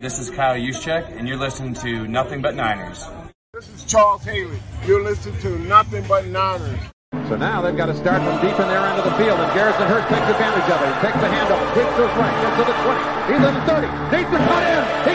This is Kyle Juszczyk, and you're listening to Nothing But Niners. This is Charles Haley. You're listening to Nothing But Niners. So now they've got to start from deep in their end of the field, and Garrison Hearst takes advantage of it. He takes the handoff, takes to his right, gets to the 20. He's at the 30, needs to cut in. He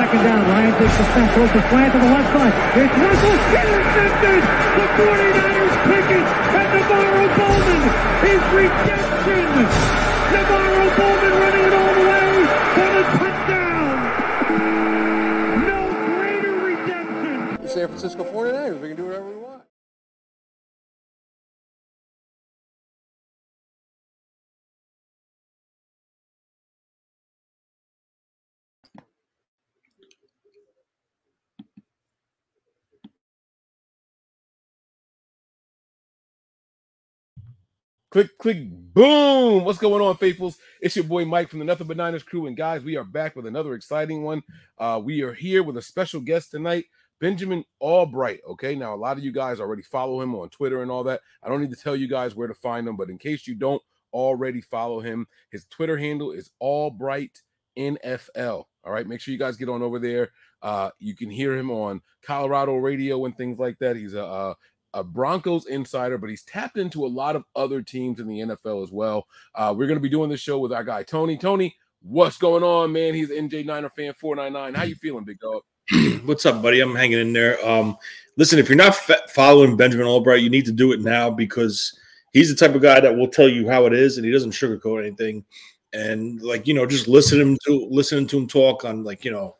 second down. Ryan takes the snap, throws the slant to the left side. It's Russell intercepted. The 49ers pick it, and NaVorro Bowman is redemption. NaVorro Bowman running it all the way for the touchdown. No greater redemption. San Francisco 49ers. We can do whatever we want. Click, click, boom. What's going on, faithfuls? It's your boy Mike from the Nothing But Niners crew. And guys, we are back with another exciting one. Uh, we are here with a special guest tonight, Benjamin Albright. Okay, now a lot of you guys already follow him on Twitter and all that. I don't need to tell you guys where to find him, but in case you don't already follow him, his Twitter handle is Albright NFL. All right, make sure you guys get on over there. Uh, you can hear him on Colorado radio and things like that. He's a, a a Broncos insider, but he's tapped into a lot of other teams in the NFL as well. Uh, we're going to be doing this show with our guy Tony. Tony, what's going on, man? He's NJ Niner fan 499. How you feeling, big dog? What's up, buddy? I'm hanging in there. Um, listen, if you're not fa- following Benjamin Albright, you need to do it now because he's the type of guy that will tell you how it is, and he doesn't sugarcoat anything. And like you know, just listening to listening to him talk on like you know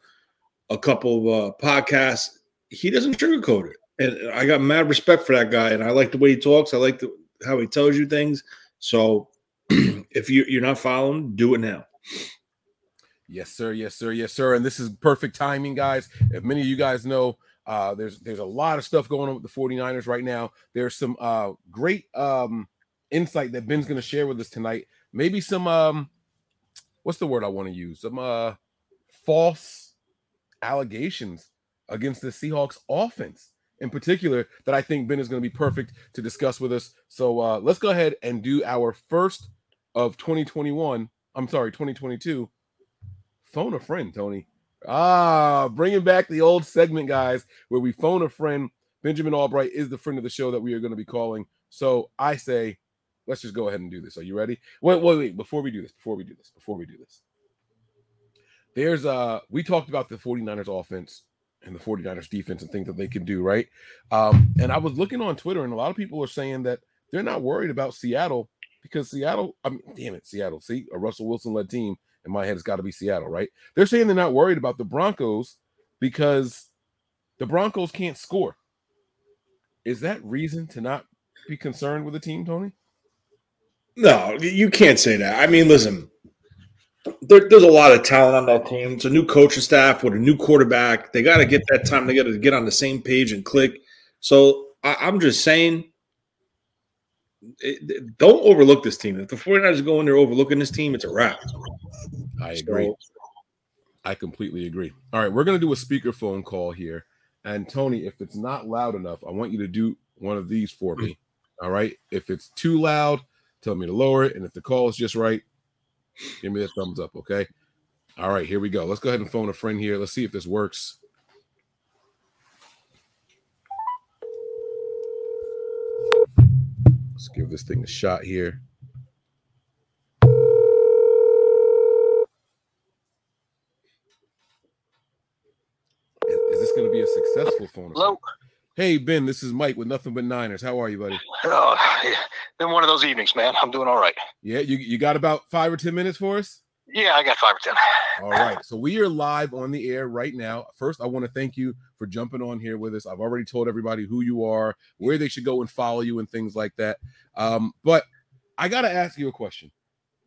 a couple of uh, podcasts, he doesn't sugarcoat it and I got mad respect for that guy, and I like the way he talks. I like the, how he tells you things. So if you, you're not following, do it now. Yes, sir. Yes, sir. Yes, sir. And this is perfect timing, guys. If many of you guys know, uh, there's there's a lot of stuff going on with the 49ers right now. There's some uh, great um, insight that Ben's going to share with us tonight. Maybe some um, what's the word I want to use? Some uh, false allegations against the Seahawks offense in particular that I think Ben is going to be perfect to discuss with us. So uh, let's go ahead and do our first of 2021. I'm sorry, 2022. Phone a friend, Tony. Ah, bringing back the old segment, guys, where we phone a friend. Benjamin Albright is the friend of the show that we are going to be calling. So I say, let's just go ahead and do this. Are you ready? Wait, wait, wait. Before we do this, before we do this, before we do this, there's uh, we talked about the 49ers offense and the 49ers defense and things that they can do, right? Um, and I was looking on Twitter, and a lot of people are saying that they're not worried about Seattle because Seattle, I mean, damn it, Seattle. See, a Russell Wilson led team in my head has got to be Seattle, right? They're saying they're not worried about the Broncos because the Broncos can't score. Is that reason to not be concerned with the team, Tony? No, you can't say that. I mean, listen, there, there's a lot of talent on that team. It's a new coaching staff with a new quarterback. They got to get that time. They got to get on the same page and click. So I, I'm just saying, it, don't overlook this team. If the 49ers go in there overlooking this team, it's a wrap. I agree. I completely agree. All right, we're gonna do a speakerphone call here, and Tony, if it's not loud enough, I want you to do one of these for me. Mm. All right, if it's too loud, tell me to lower it, and if the call is just right, give me a thumbs up. Okay. All right, here we go. Let's go ahead and phone a friend here. Let's see if this works. Let's give this thing a shot here. Is, is this going to be a successful phone? a friend? Hey Ben, this is Mike with Nothing But Niners. How are you, buddy? Oh, yeah. been one of those evenings, man. I'm doing all right. Yeah, you you got about five or ten minutes for us? Yeah, I got five or ten. All right. So we are live on the air right now. First, I want to thank you for jumping on here with us. I've already told everybody who you are, where they should go and follow you, and things like that. Um, but I got to ask you a question.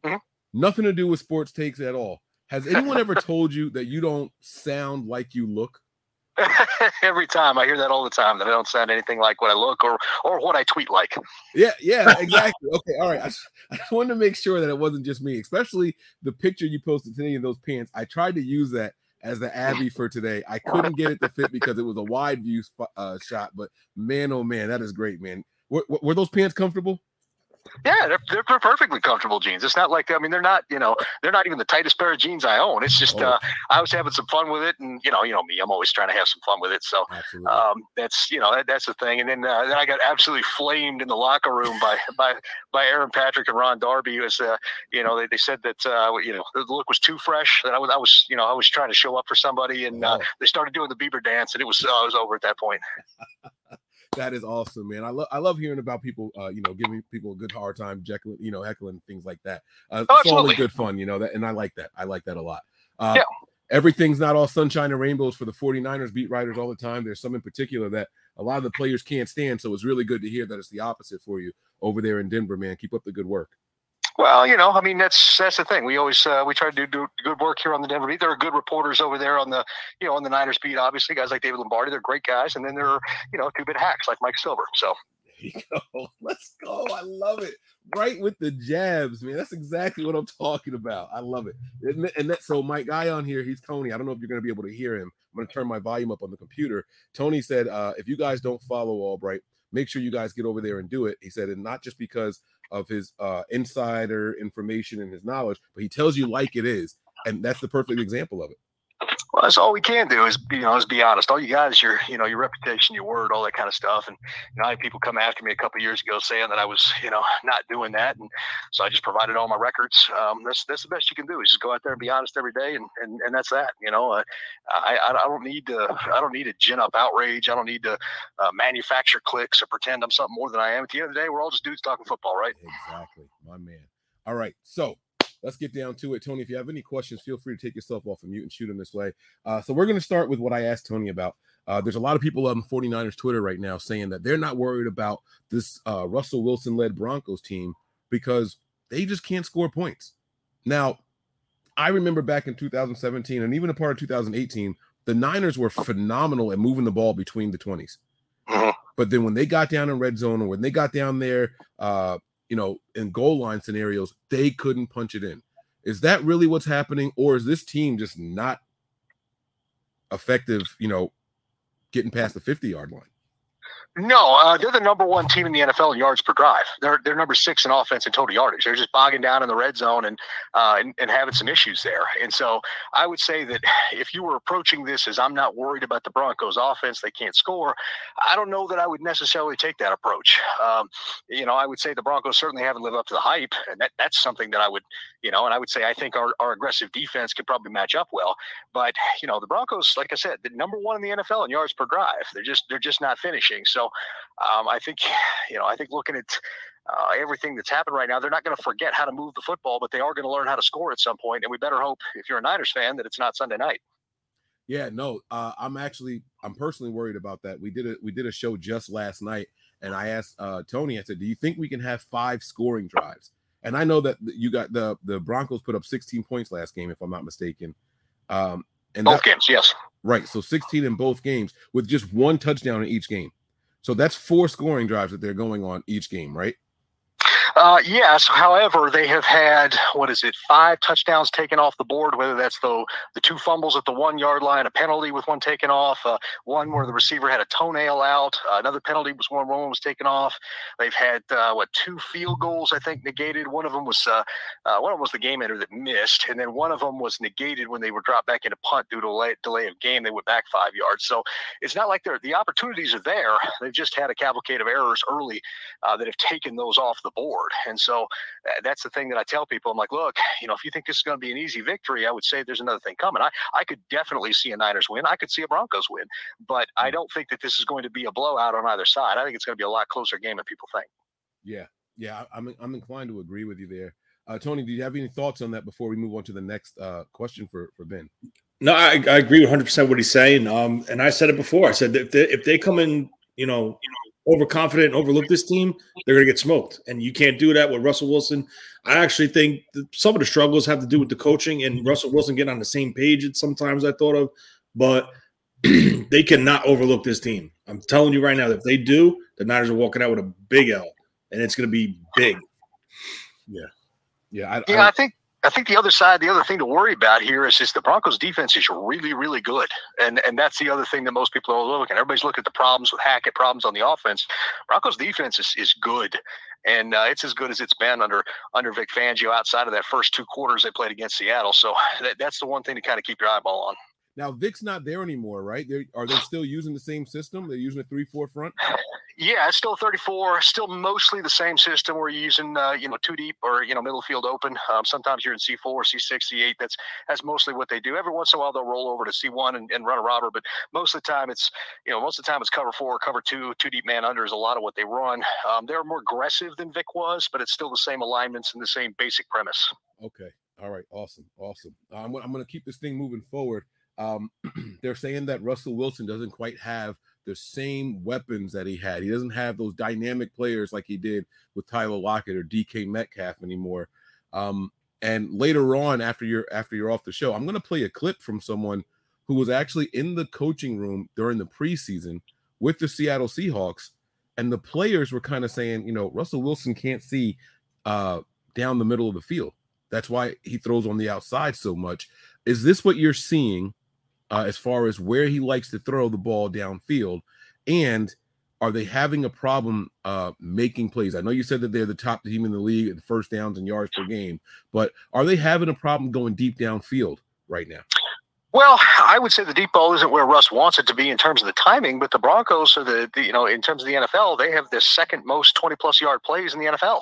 Mhm. Nothing to do with sports takes at all. Has anyone ever told you that you don't sound like you look? Every time I hear that all the time that I don't sound anything like what I look or or what I tweet like. Yeah, yeah, exactly. okay, all right. I just, I just wanted to make sure that it wasn't just me, especially the picture you posted today in those pants. I tried to use that as the Abby for today. I couldn't get it to fit because it was a wide view uh, shot, but man, oh man, that is great, man. Were, were- were those pants comfortable? Yeah, they're, they're perfectly comfortable jeans. It's not like I mean they're not you know they're not even the tightest pair of jeans I own. It's just Oh. uh, I was having some fun with it, and you know you know me, I'm always trying to have some fun with it. So um, that's you know that, that's the thing. And then uh, then I got absolutely flamed in the locker room by by by Aaron Patrick and Ron Darby. Was uh, you know they, they said that uh, you know the look was too fresh. That I was I was you know I was trying to show up for somebody, and uh, they started doing the Bieber dance, and it was uh, I was over at that point. That is awesome, man. I love I love hearing about people, uh, you know, giving people a good hard time, jekyll, you know, heckling things like that. Uh, Oh, it's all good fun, you know, that, and I like that. I like that a lot. Uh, Yeah. Everything's not all sunshine and rainbows for the 49ers beat writers all the time. There's some in particular that a lot of the players can't stand. So it's really good to hear that it's the opposite for you over there in Denver, man. Keep up the good work. Well, you know, I mean, that's that's the thing. We always uh, we try to do, do good work here on the Denver beat. There are good reporters over there on the you know on the Niners beat. Obviously, guys like David Lombardi, they're great guys, and then there are you know two bit hacks like Mike Silver. So There you go. Let's go. I love it. Right with the jabs, man. That's exactly what I'm talking about. I love it. And, and that so my guy on here, he's Tony. I don't know if you're gonna be able to hear him. I'm gonna turn my volume up on the computer. Tony said, uh, if you guys don't follow Albright, make sure you guys get over there and do it. He said, and not just because of his uh insider information and his knowledge, but he tells you like it is. And that's the perfect example of it. Well, that's all we can do is you know is be honest. All you got is your you know your reputation, your word, all that kind of stuff. And you know, I had people come after me a couple years ago saying that I was you know not doing that, and so I just provided all my records. Um, that's that's the best you can do is just go out there and be honest every day, and and, and that's that. You know, uh, I I don't need to I don't need to gin up outrage. I don't need to uh, manufacture clicks or pretend I'm something more than I am. At the end of the day, we're all just dudes talking football, right? Exactly, my man. All right, so let's get down to it. Tony, if you have any questions, feel free to take yourself off of mute and shoot them this way. Uh, so we're going to start with what I asked Tony about. Uh, there's a lot of people on 49ers Twitter right now saying that they're not worried about this uh, Russell Wilson led Broncos team because they just can't score points. Now, I remember back in 2017 and even a part of 2018, the Niners were phenomenal at moving the ball between the 20s. Mhm. But then when they got down in red zone or when they got down there, uh, you know, in goal line scenarios, they couldn't punch it in. Is that really what's happening, or is this team just not effective? You know, getting past the fifty yard line. No, uh, they're the number one team in the NFL in yards per drive. They're they're number six in offense and total yardage. They're just bogging down in the red zone and, uh, and and having some issues there. And so I would say that if you were approaching this as I'm not worried about the Broncos' offense, they can't score. I don't know that I would necessarily take that approach. Um, you know, I would say the Broncos certainly haven't lived up to the hype, and that, that's something that I would, you know, and I would say I think our, our aggressive defense could probably match up well. But you know, the Broncos, like I said, the number one in the NFL in yards per drive. They're just they're just not finishing. So um, I think you know I think looking at uh, everything that's happened right now, they're not going to forget how to move the football, but they are going to learn how to score at some point. And we better hope, if you're a Niners fan, that it's not Sunday night. Yeah, no, uh, I'm actually I'm personally worried about that. We did a we did a show just last night, and I asked uh, Tony. I said, "Do you think we can have five scoring drives?" And I know that you got the the Broncos put up 16 points last game, if I'm not mistaken. Um, and Both games, yes. Right. So 16 in both games with just one touchdown in each game. So that's four scoring drives that they're going on each game, right? Uh, yes. However, they have had what is it? Five touchdowns taken off the board. Whether that's the the two fumbles at the one yard line, a penalty with one taken off, uh, one where the receiver had a toenail out, uh, another penalty was one one was taken off. They've had uh, what two field goals I think negated. One of them was uh, uh, one of them was the game ender that missed, and then one of them was negated when they were dropped back into punt due to delay, delay of game. They went back five yards. So it's not like they're the opportunities are there. They've just had a cavalcade of errors early that have taken those off the board. And so uh, that's the thing that I tell people. I'm like, look, you know, if you think this is going to be an easy victory, I would say there's another thing coming. I, I could definitely see a Niners win. I could see a Broncos win, but I don't think that this is going to be a blowout on either side. I think it's going to be a lot closer game than people think. Yeah, yeah, I'm I'm inclined to agree with you there. Uh, Tony, do you have any thoughts on that before we move on to the next uh, question for for Ben? No, I, I agree 100 percent what he's saying. Um, and I said it before. I said if they, if they come in, you know, you know, overconfident and overlook this team, they're going to get smoked. And you can't do that with Russell Wilson. I actually think some of the struggles have to do with the coaching and Russell Wilson getting on the same page. At sometimes I thought of, but they cannot overlook this team. I'm telling you right now, if they do, the Niners are walking out with a big L, and it's going to be big. Yeah, yeah, I, yeah. I, I think I think the other side, the other thing to worry about here is just the Broncos defense is really, really good. And and that's the other thing that most people are looking. At. Everybody's looking at the problems with Hackett, problems on the offense. Broncos defense is, is good. And uh, it's as good as it's been under under Vic Fangio outside of that first two quarters they played against Seattle. So that, that's the one thing to kind of keep your eyeball on. Now Vic's not there anymore, right? They're, are they still using the same system? They're using a three-four front. Yeah, it's still 34. Still mostly the same system. We're using uh, you know two deep or you know middle field open. Um, sometimes you're in C4, C6, C8. That's that's mostly what they do. Every once in a while they'll roll over to C1 and, and run a robber, but most of the time it's you know most of the time it's cover four, cover two, two deep man under is a lot of what they run. Um, they're more aggressive than Vic was, but it's still the same alignments and the same basic premise. Okay. All right. Awesome. Awesome. I'm, I'm going to keep this thing moving forward. Um, they're saying that Russell Wilson doesn't quite have the same weapons that he had. He doesn't have those dynamic players like he did with Tyler Lockett or DK Metcalf anymore. Um, and later on, after you're after you're off the show, I'm to play a clip from someone who was actually in the coaching room during the preseason with the Seattle Seahawks, and the players were kind of saying, you know, Russell Wilson can't see uh, down the middle of the field. That's why he throws on the outside so much. Is this what you're seeing uh, as far as where he likes to throw the ball downfield, and are they having a problem uh, making plays? I know you said that they're the top team in the league in first downs and yards per game, but are they having a problem going deep downfield right now? Well, I would say the deep ball isn't where Russ wants it to be in terms of the timing, but the Broncos are the, the you know in terms of the NFL, they have the second most twenty plus yard plays in the NFL.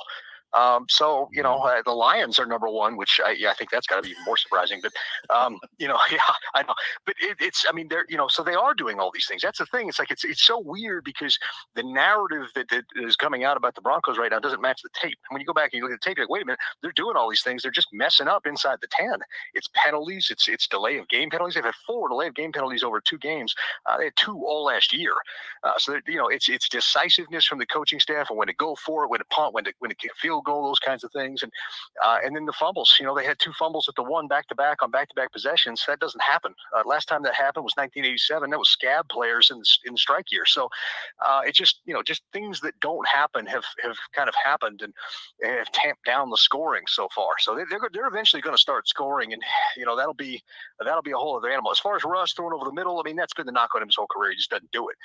Um, so you know uh, the Lions are number one, which I, yeah, I think that's got to be even more surprising. But um, you know, yeah, I know. But it, it's I mean they're you know so they are doing all these things. That's the thing. It's like it's it's so weird because the narrative that, that is coming out about the Broncos right now doesn't match the tape. And when you go back and you look at the tape, you're like wait a minute, they're doing all these things. They're just messing up inside the ten. It's penalties. It's it's delay of game penalties. They've had four delay of game penalties over two games. Uh, they had two all last year. Uh, so you know it's it's decisiveness from the coaching staff and when to go for it, when to punt, when to when to kick field goal, those kinds of things. And uh, and then the fumbles. You know, they had two fumbles at the one back to back on back to back possessions. That doesn't happen. Uh, last time that happened was 1987. That was scab players in in strike year. So uh, it just you know just things that don't happen have have kind of happened and, and have tamped down the scoring so far. So they, they're they're eventually going to start scoring, and you know that'll be that'll be a whole other animal. As far as Russ throwing over the middle, I mean that's been the knock on him his whole career. He just doesn't do it.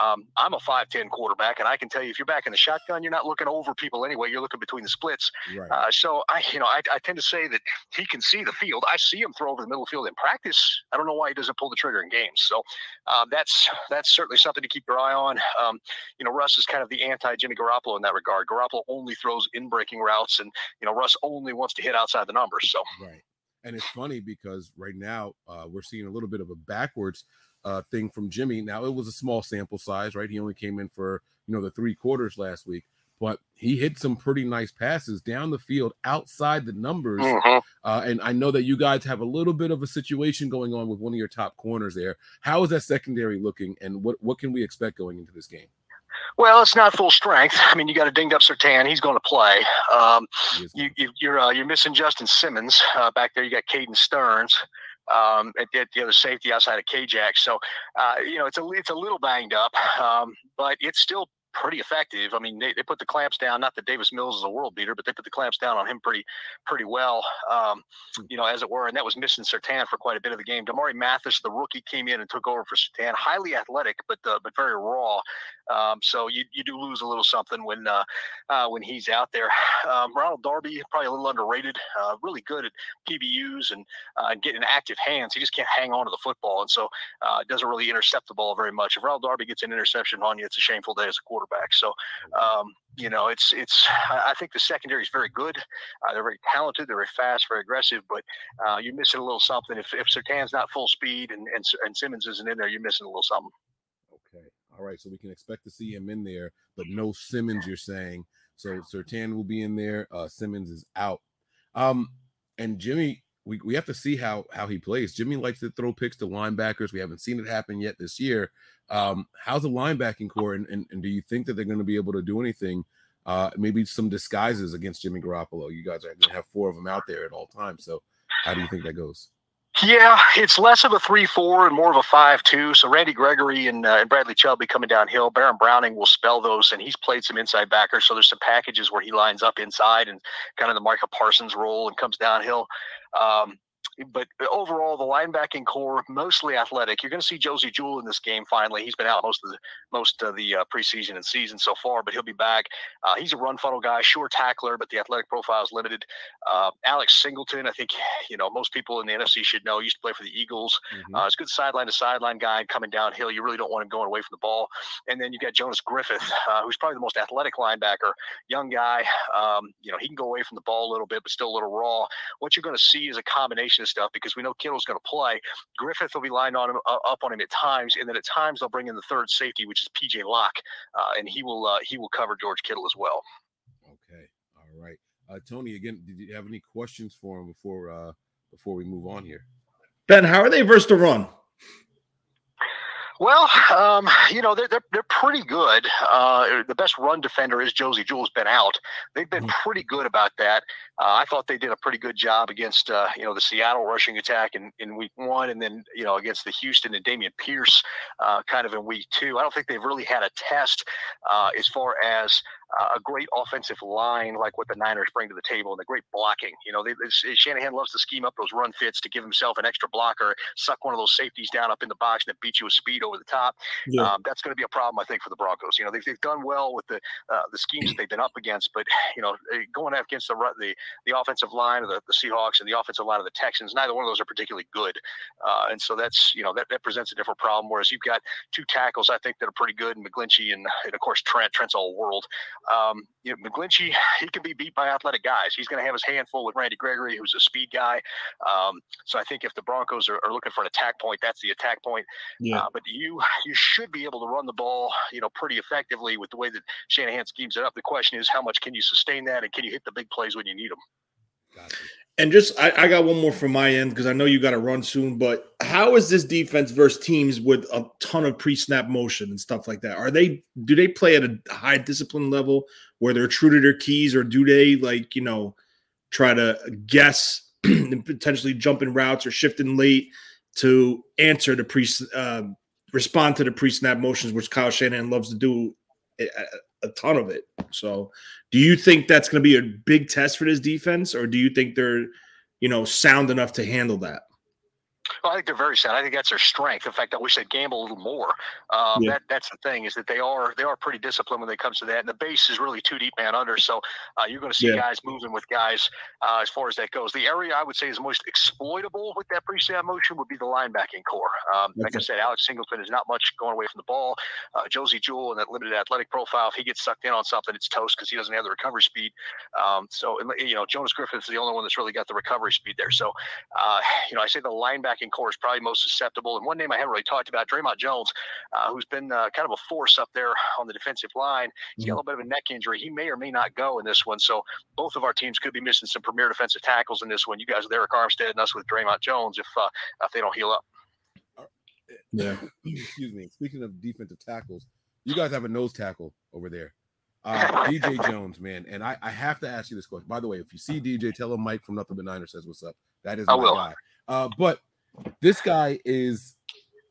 Um, I'm a 5'10 quarterback, and I can tell you if you're back in the shotgun, you're not looking over people anyway. You're looking between the splits. Right. Uh, so I, you know, I, I, tend to say that he can see the field. I see him throw over the middle field in practice. I don't know why he doesn't pull the trigger in games. So uh, that's that's certainly something to keep your eye on. Um, you know, Russ is kind of the anti Jimmy Garoppolo in that regard. Garoppolo only throws in breaking routes, and you know, Russ only wants to hit outside the numbers. So right. And it's funny because right now uh, we're seeing a little bit of a backwards uh, thing from Jimmy. Now it was a small sample size, right? He only came in for you know the three quarters last week, but he hit some pretty nice passes down the field outside the numbers. Mm-hmm. Uh, and I know that you guys have a little bit of a situation going on with one of your top corners there. How is that secondary looking, and what what can we expect going into this game? Well, it's not full strength. I mean, you got a dinged up Surtain. He's going to play. Um, you, are you're, uh, you're missing Justin Simmons uh, back there. You got Caden Sterns um, at, at, the other safety outside of Kjax. So, uh, you know, it's a it's a little banged up, um, but it's still pretty effective. I mean, they, they put the clamps down. Not that Davis Mills is a world beater, but they put the clamps down on him pretty pretty well, um, hmm. you know, as it were. And that was missing Surtain for quite a bit of the game. Damari Mathis, the rookie, came in and took over for Surtain. Highly athletic, but uh, but very raw. Um, so you, you do lose a little something when uh, uh, when he's out there. Um, Ronald Darby probably a little underrated. Uh, really good at PBUs and uh, getting active hands. He just can't hang on to the football, and so uh, doesn't really intercept the ball very much. If Ronald Darby gets an interception on you, it's a shameful day as a quarterback. So um, you know, it's it's. I think the secondary is very good. Uh, they're very talented. They're very fast, very aggressive. But uh, you're missing a little something. If if Surtain's not full speed and, and and Simmons isn't in there, you're missing a little something. All right. So we can expect to see him in there, but no Simmons. You're saying so? Surtain will be in there. Uh, Simmons is out. Um, and Jimmy, we, we have to see how how he plays. Jimmy likes to throw picks to linebackers. We haven't seen it happen yet this year. Um, how's the linebacking core, and, and, and do you think that they're going to be able to do anything? Uh, maybe some disguises against Jimmy Garoppolo. You guys are going to have four of them out there at all times. So, how do you think that goes? Yeah, it's less of a three-four and more of a five-two. So Randy Gregory and, uh, and Bradley Chubb be coming downhill. Baron Browning will spell those, and he's played some inside backers. So there's some packages where he lines up inside and kind of the Micah Parsons role and comes downhill. Um, but overall, the linebacking core mostly athletic. You're going to see Josey Jewell in this game. Finally, he's been out most of the most of the uh, preseason and season so far, but he'll be back. Uh, he's a run funnel guy, sure tackler, but the athletic profile is limited. Uh, Alex Singleton, I think you know most people in the NFC should know. he Used to play for the Eagles. Mm-hmm. Uh, he's a good sideline to sideline guy coming downhill. You really don't want him going away from the ball. And then you've got Jonas Griffith, uh, who's probably the most athletic linebacker, young guy. Um, you know he can go away from the ball a little bit, but still a little raw. What you're going to see is a combination of stuff because we know Kittle's going to play. Griffith will be lined on him uh, up on him at times, and then at times they'll bring in the third safety, which is PJ Locke, uh, and he will uh, he will cover George Kittle as well. Okay, all right. Uh, Tony, again, did you have any questions for him before uh, before we move on here? Ben, how are they versus the run? Well, um, you know they're, they're they're pretty good. Uh, the best run defender is Josey Jewell's been out. They've been mm-hmm. pretty good about that. Uh, I thought they did a pretty good job against uh, you know the Seattle rushing attack in, in week one, and then you know against the Houston and Dameon Pierce uh, kind of in week two. I don't think they've really had a test uh, as far as a great offensive line like what the Niners bring to the table and the great blocking. You know, they, they, Shanahan loves to scheme up those run fits to give himself an extra blocker, suck one of those safeties down up in the box, and then beat you with speed over the top. Yeah. Um, that's going to be a problem, I think, for the Broncos. You know, they've, they've done well with the uh, the schemes that they've been up against, but you know, eh, going up against the the the offensive line of the, the Seahawks and the offensive line of the Texans, neither one of those are particularly good, uh, and so that's you know that, that presents a different problem. Whereas you've got two tackles, I think that are pretty good, and McGlinchey and, and of course Trent. Trent's all world. Um, you know, McGlinchey, he can be beat by athletic guys. He's going to have his handful with Randy Gregory, who's a speed guy. Um, so I think if the Broncos are, are, looking for an attack point, that's the attack point. Yeah. Uh, but you you should be able to run the ball, you know, pretty effectively with the way that Shanahan schemes it up. The question is, how much can you sustain that, and can you hit the big plays when you need them? Gotcha. And just, I, I got one more from my end because I know you got to run soon. But how is this defense versus teams with a ton of pre-snap motion and stuff like that? Are they do they play at a high discipline level where they're true to their keys, or do they like you know try to guess and potentially jump in routes or shifting late to answer the pre uh, respond to the pre-snap motions, which Kyle Shanahan loves to do a, ton of it. So, do you think that's going to be a big test for this defense, or do you think they're, you know, sound enough to handle that? Well, I think they're very sound. I think that's their strength. In fact, I wish they'd gamble a little more. Um, yeah. That that's the thing is that they are they are pretty disciplined when it comes to that. And the base is really two deep man under, so uh, you're going to see yeah. guys moving with guys uh, as far as that goes. The area I would say is most exploitable with that pre-snap motion would be the linebacking core. Um, like I said, Alex Singleton is not much going away from the ball. Uh, Josey Jewell and that limited athletic profile, if he gets sucked in on something, it's toast because he doesn't have the recovery speed. Um, so you know, Jonas Griffith is the only one that's really got the recovery speed there. So uh, you know, I say the linebacking core is probably most susceptible. And one name I haven't really talked about, Dre'Mont Jones, uh, who's been uh, kind of a force up there on the defensive line. He's got a mm-hmm. little bit of a neck injury. He may or may not go in this one. So both of our teams could be missing some premier defensive tackles in this one. You guys with Arik Armstead and us with Dre'Mont Jones if uh, if they don't heal up. Yeah. Excuse me. Speaking of defensive tackles, you guys have a nose tackle over there. Uh, DJ Jones, man. And I, I have to ask you this question. By the way, if you see DJ, tell him Mike from Nothing But Niner says what's up. That is my guy. Uh, but this guy is,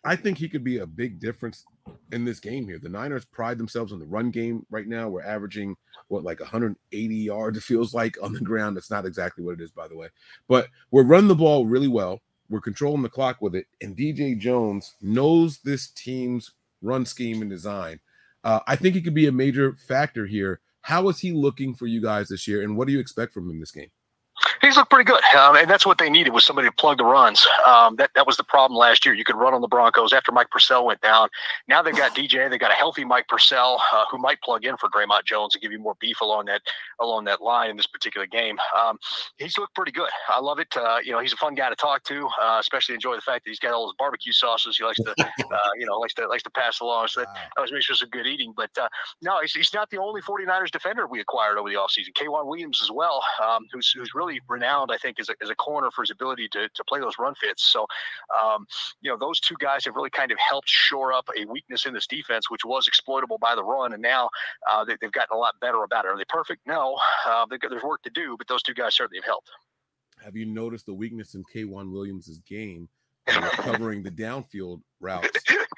I think he could be a big difference in this game here. The Niners pride themselves on the run game right now. We're averaging what like 180 yards, it feels like on the ground. That's not exactly what it is, by the way, but we're running the ball really well. We're controlling the clock with it, and DJ Jones knows this team's run scheme and design. Uh, I think he could be a major factor here. How is he looking for you guys this year, and what do you expect from him this game? He's looked pretty good, um, and that's what they needed was somebody to plug the runs. Um, that that was the problem last year. You could run on the Broncos after Mike Purcell went down. Now they've got DJ. They've got a healthy Mike Purcell uh, who might plug in for Dre'Mont Jones and give you more beef along that along that line in this particular game. Um, he's looked pretty good. I love it. Uh, you know, he's a fun guy to talk to. Uh, especially enjoy the fact that he's got all his barbecue sauces. He likes to, uh, you know, likes to likes to pass along. So that always makes for some good eating. But uh, no, he's, he's not the only 49ers defender we acquired over the offseason. K'Waun Williams as well, um, who's who's really renowned, I think, as a, as a corner for his ability to, to play those run fits. So, um, you know, those two guys have really kind of helped shore up a weakness in this defense, which was exploitable by the run. And now uh, they, have gotten a lot better about it. Are they perfect? No. Uh, got, there's work to do, but those two guys certainly have helped. Have you noticed the weakness in K'Waun Williams' game? covering the downfield routes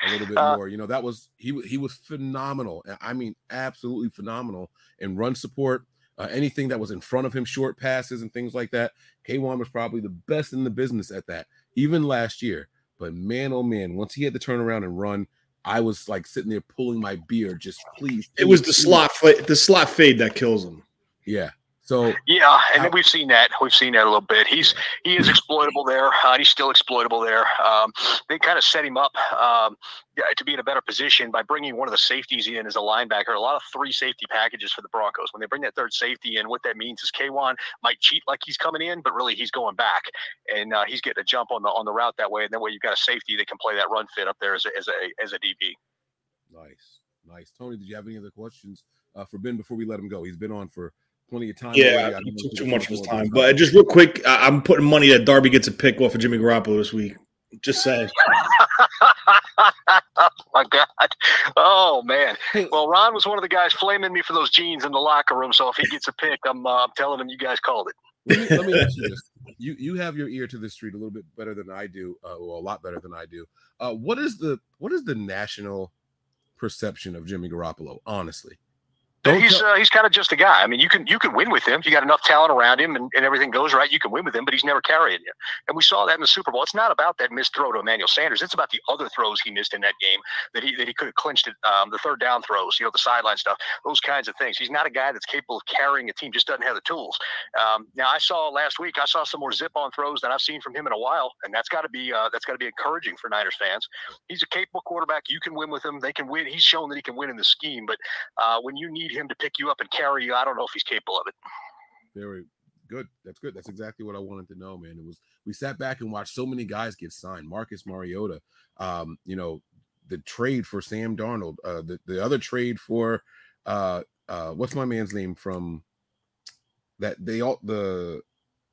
a little bit uh, more. You know, that was he he was phenomenal. I mean, absolutely phenomenal in run support uh, anything that was in front of him, short passes and things like that. K'Waun was probably the best in the business at that, even last year. But man, oh man, once he had to turn around and run, I was like sitting there pulling my beard, just please. please it was the please. slot, the slot fade that kills him. Yeah, so yeah, and we've seen that. We've seen that a little bit. He's he is exploitable there. Uh, he's still exploitable there. Um, they kind of set him up um, to be in a better position by bringing one of the safeties in as a linebacker. A lot of three safety packages for the Broncos. When they bring that third safety in, what that means is K'Waun might cheat like he's coming in, but really he's going back, and uh, he's getting a jump on the on the route that way. And that way you've got a safety that can play that run fit up there as a as a as a DB. Nice, nice. Tony, did you have any other questions uh, for Ben before we let him go? He's been on for plenty of time. Yeah, took too much of his time. But just real quick, I'm putting money that Darby gets a pick off of Jimmy Garoppolo this week. Just saying. oh my God. Oh man. Well, Ron was one of the guys flaming me for those jeans in the locker room. So if he gets a pick, I'm, uh, I'm telling him you guys called it. let, me, let me ask you this: you you have your ear to the street a little bit better than I do, uh, well, a lot better than I do. Uh, what is the what is the national perception of Jimmy Garoppolo? Honestly, don't he's uh, he's kind of just a guy. I mean, you can you can win with him. If you got enough talent around him and, and everything goes right, you can win with him. But he's never carrying you. And we saw that in the Super Bowl. It's not about that missed throw to Emmanuel Sanders. It's about the other throws he missed in that game that he that he could have clinched it. Um, the third down throws, you know, the sideline stuff, those kinds of things. He's not a guy that's capable of carrying a team. Just doesn't have the tools. Um, now, I saw last week. I saw some more zip on throws than I've seen from him in a while, and that's got to be uh, that's got to be encouraging for Niners fans. He's a capable quarterback. You can win with him. They can win. He's shown that he can win in the scheme. But uh, when you need him to pick you up and carry you. I don't know if he's capable of it. Very good. That's good. That's exactly what I wanted to know, man. It was we sat back and watched so many guys get signed. Marcus Mariota, um, you know, the trade for Sam Darnold, uh, the, the other trade for uh uh what's my man's name from that they all the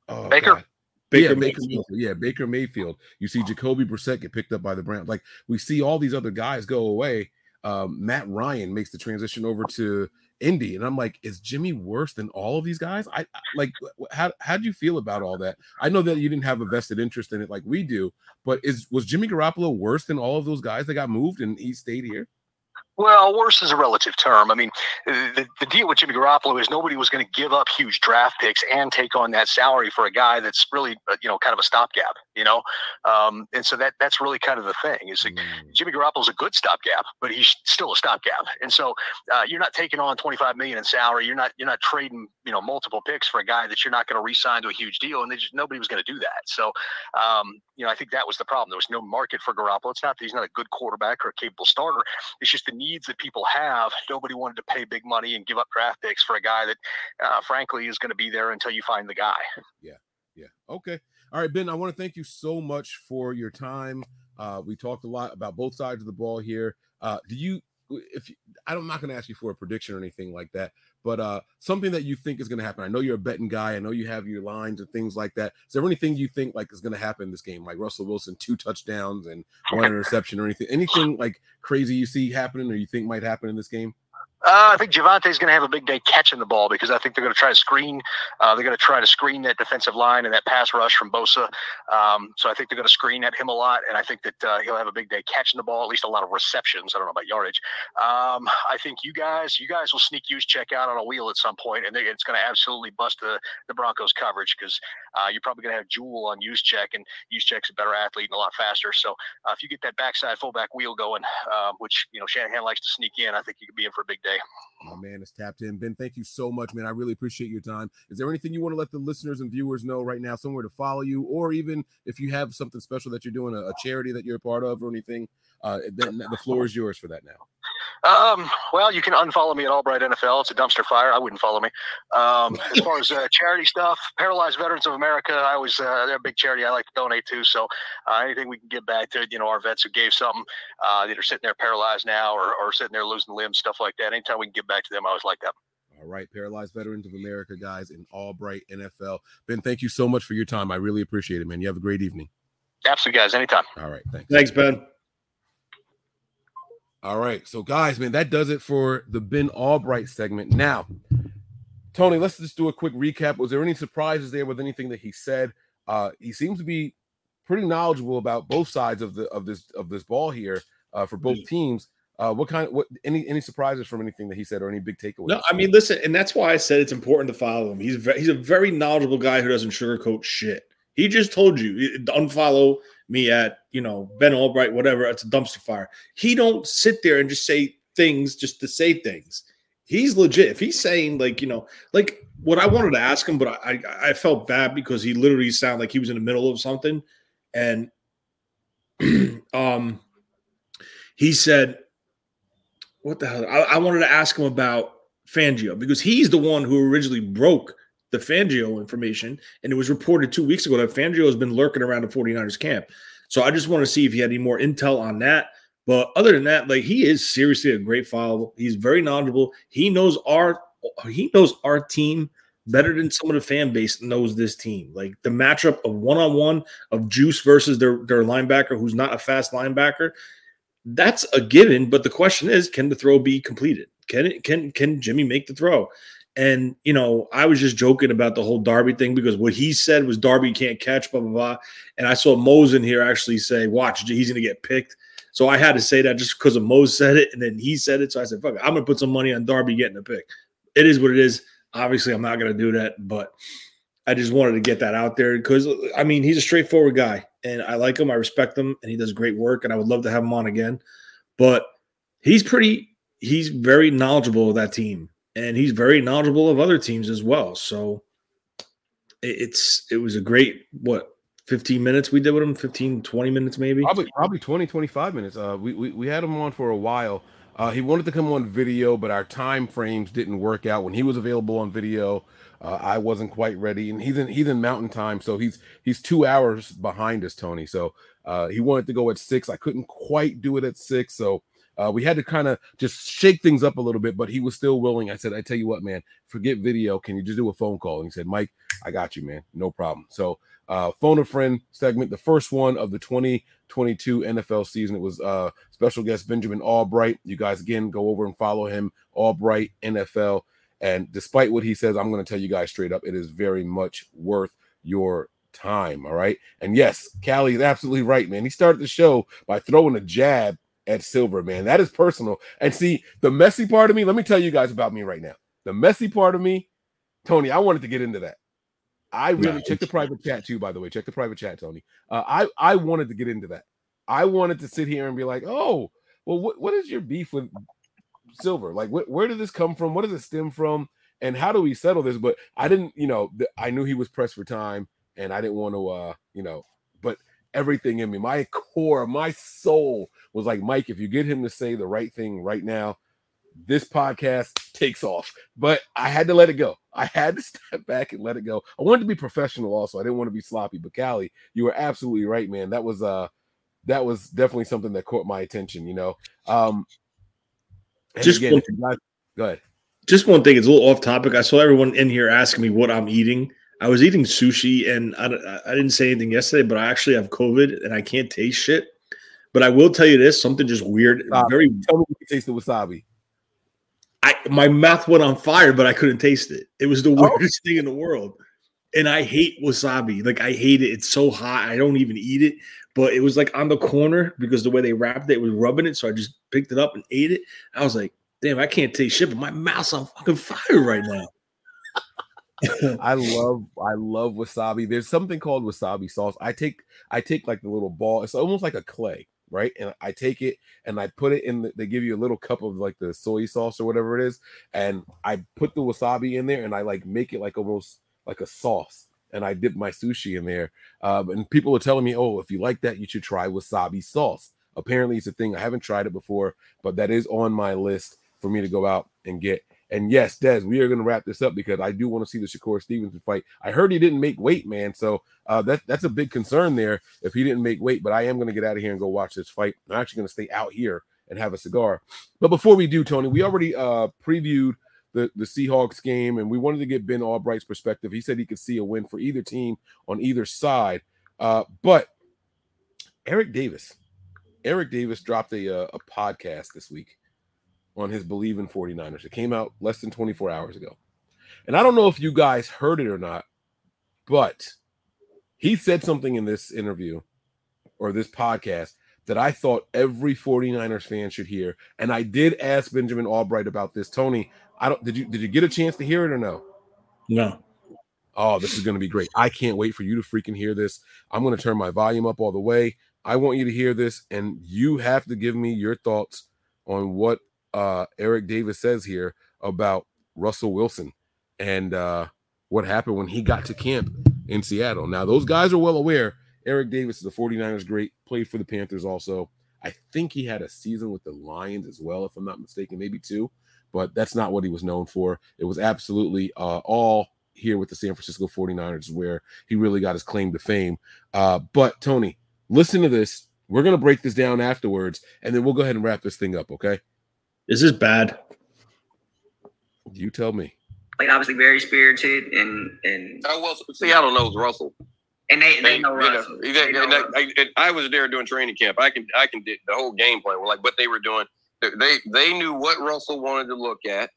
oh, Baker. God. Baker, yeah, Baker Mayfield. Yeah, Baker Mayfield. You see Jacoby Brissett get picked up by the Browns. Like we see all these other guys go away. Um, Matt Ryan makes the transition over to Indy, and I'm like, is Jimmy worse than all of these guys? I like how how do you feel about all that? I know that you didn't have a vested interest in it like we do, but is was Jimmy Garoppolo worse than all of those guys that got moved and he stayed here? Well, worse is a relative term. I mean, the, the deal with Jimmy Garoppolo is nobody was going to give up huge draft picks and take on that salary for a guy that's really, uh, you know, kind of a stopgap, you know? Um, and so that that's really kind of the thing is like, mm. Jimmy Garoppolo's a good stopgap, but he's still a stopgap. And so uh, you're not taking on 25 million in salary. You're not, you're not trading, you know, multiple picks for a guy that you're not going to re-sign to a huge deal. And just, nobody was going to do that. So, um, you know, I think that was the problem. There was no market for Garoppolo. It's not that he's not a good quarterback or a capable starter. It's just the needs that people have. Nobody wanted to pay big money and give up draft picks for a guy that, uh, frankly, is going to be there until you find the guy. Yeah. Yeah. Okay. All right, Ben, I want to thank you so much for your time. Uh, we talked a lot about both sides of the ball here. Uh, do you, if I'm not going to ask you for a prediction or anything like that, but uh, something that you think is going to happen. I know you're a betting guy. I know you have your lines and things like that. Is there anything you think like is going to happen in this game, like Russell Wilson two touchdowns and one interception or anything? Anything like crazy you see happening or you think might happen in this game? Uh, I think Javonte's going to have a big day catching the ball because I think they're going to try to screen. Uh, they're going to try to screen that defensive line and that pass rush from Bosa. Um, so I think they're going to screen at him a lot, and I think that uh, he'll have a big day catching the ball. At least a lot of receptions. I don't know about yardage. Um, I think you guys, you guys will sneak Juszczyk out on a wheel at some point, and they, it's going to absolutely bust the, the Broncos coverage because uh, you're probably going to have Jewell on Juszczyk, and Juszczyk's a better athlete and a lot faster. So uh, if you get that backside fullback wheel going, um, which you know Shanahan likes to sneak in, I think you could be in for a big day. My man is tapped in. Ben, thank you so much, man. I really appreciate your time. Is there anything you want to let the listeners and viewers know right now, somewhere to follow you, or even if you have something special that you're doing, a, a charity that you're a part of, or anything? Uh, then the floor is yours for that now. Um, well, you can unfollow me at Albright NFL. It's a dumpster fire. I wouldn't follow me. Um, as far as uh, charity stuff, Paralyzed Veterans of America, I always uh, they're a big charity I like to donate to. So uh, anything we can give back to you know our vets who gave something uh, that are sitting there paralyzed now or, or sitting there losing limbs, stuff like that. Anytime we can give back to them, I always like that. All right, Paralyzed Veterans of America, guys, in Albright NFL. Ben, thank you so much for your time. I really appreciate it, man. You have a great evening. Absolutely, guys. Anytime. All right, thanks. Thanks, Ben. All right. So, guys, man, that does it for the Ben Albright segment. Now, Tony, let's just do a quick recap. Was there any surprises there with anything that he said? Uh, he seems to be pretty knowledgeable about both sides of the of this of this ball here uh, for both teams. Uh, what kind of what any any surprises from anything that he said or any big takeaways? No, I mean, listen, and that's why I said it's important to follow him. He's ve- he's a very knowledgeable guy who doesn't sugarcoat shit. He just told you unfollow me at you know Ben Albright, whatever. It's a dumpster fire. He don't sit there and just say things just to say things. He's legit. If he's saying like you know like what I wanted to ask him, but I I, I felt bad because he literally sounded like he was in the middle of something, and um he said what the hell? I, I, wanted to ask him about Fangio because he's the one who originally broke the Fangio information. And it was reported two weeks ago that Fangio has been lurking around the 49ers camp. So I just want to see if he had any more intel on that. But other than that, like he is seriously a great follow. He's very knowledgeable. He knows our he knows our team better than some of the fan base knows this team. Like the matchup of one on one of Juice versus their their linebacker, who's not a fast linebacker that's a given. But the question is, can the throw be completed? Can it? Can can Jimmy make the throw? And you know, I was just joking about the whole Darby thing because what he said was Darby can't catch, blah blah blah. And I saw Mose in here actually say, "Watch, he's going to get picked." So I had to say that just because of Mose said it, and then he said it. So I said, "Fuck it, I'm going to put some money on Darby getting a pick." It is what it is. Obviously, I'm not going to do that, but I just wanted to get that out there because I mean he's a straightforward guy, and I like him. I respect him, and he does great work. And I would love to have him on again. But he's pretty. He's very knowledgeable of that team, and he's very knowledgeable of other teams as well. So it's it was a great what 15 minutes we did with him 15 20 minutes maybe probably probably 20 25 minutes uh we we, we had him on for a while uh he wanted to come on video but our time frames didn't work out when he was available on video uh, I wasn't quite ready, and he's in he's in Mountain Time, so he's he's two hours behind us, Tony. So uh, he wanted to go at six. I couldn't quite do it at six, so uh, we had to kind of just shake things up a little bit. But he was still willing. I said, "I tell you what, man, forget video. Can you just do a phone call?" And he said, "Mike, I got you, man. No problem." So uh, phone a friend segment, the first one of the 2022 NFL season. It was uh, special guest Benjamin Albright. You guys again go over and follow him, Albright NFL. And despite what he says, I'm going to tell you guys straight up, it is very much worth your time. All right. And yes, Callie is absolutely right, man. He started the show by throwing a jab at Silver, man. That is personal. And see, the messy part of me, let me tell you guys about me right now. The messy part of me, Tony, I wanted to get into that. I really check the private chat too, by the way. Check the private chat, Tony. Uh, I I wanted to get into that. I wanted to sit here and be like, oh, well, what, what is your beef with Silver? Like, wh- where did this come from? What does it stem from? And how do we settle this? But I didn't, you know, th- I knew he was pressed for time, and I didn't want to, uh, you know, but everything in me, my core, my soul was like, Mike, if you get him to say the right thing right now, this podcast takes off. But I had to let it go. I had to step back and let it go. I wanted to be professional also. I didn't want to be sloppy. But Callie, you were absolutely right, man. That was uh that was definitely something that caught my attention, you know. Um just again, one, guys, go ahead. Just one thing. It's a little off topic. I saw everyone in here asking me what I'm eating. I was eating sushi, and I, I didn't say anything yesterday, but I actually have COVID, and I can't taste shit. But I will tell you this: something just weird. Wasabi. Very. Tell me you taste the wasabi. I my mouth went on fire, but I couldn't taste it. It was the Oh. weirdest thing in the world. And I hate wasabi. Like I hate it. It's so hot. I don't even eat it. But it was like on the corner because the way they wrapped it, it was rubbing it. So I just picked it up and ate it. I was like, damn, I can't taste shit, but my mouth's on fucking fire right now. I love I love wasabi. There's something called wasabi sauce. I take I take like the little ball. It's almost like a clay, right? And I take it and I put it in. The, they give you a little cup of like the soy sauce or whatever it is, and I put the wasabi in there and I like make it like almost like a sauce. And I dip my sushi in there. Um, and people are telling me, oh, if you like that, you should try wasabi sauce. Apparently, it's a thing. I haven't tried it before, but that is on my list for me to go out and get. And yes, Des, we are going to wrap this up because I do want to see the Shakur Stevenson fight. I heard he didn't make weight, man. So uh, that that's a big concern there if he didn't make weight. But I am going to get out of here and go watch this fight. I'm actually going to stay out here and have a cigar. But before we do, Tony, we already uh, previewed the the Seahawks game, and we wanted to get Ben Albright's perspective. He said he could see a win for either team on either side. Uh, but Eric Davis, Eric Davis dropped a uh, a podcast this week on his Bleav in 49ers. It came out less than 24 hours ago. And I don't know if you guys heard it or not, but he said something in this interview or this podcast that I thought every 49ers fan should hear. And I did ask Benjamin Albright about this. Tony, I don't did you did you get a chance to hear it or no? No. Oh, this is going to be great. I can't wait for you to freaking hear this. I'm going to turn my volume up all the way. I want you to hear this and you have to give me your thoughts on what uh Eric Davis says here about Russell Wilson and uh what happened when he got to camp in Seattle. Now, those guys are well aware Eric Davis is a 49ers great, played for the Panthers also. I think he had a season with the Lions as well, if I'm not mistaken, maybe two, but that's not what he was known for. It was absolutely uh, all here with the San Francisco 49ers where he really got his claim to fame. Uh, but Tony, listen to this. We're going to break this down afterwards, and then we'll go ahead and wrap this thing up, okay? Is this bad? You tell me. Like obviously very spirited and and Oh well, Seattle knows Russell. and they, they know you Russell. they- They know and I, Russell. I- and I was there doing training camp. I can I can do the whole game plan. Like what they were doing. They- They they knew what Russell wanted to look at,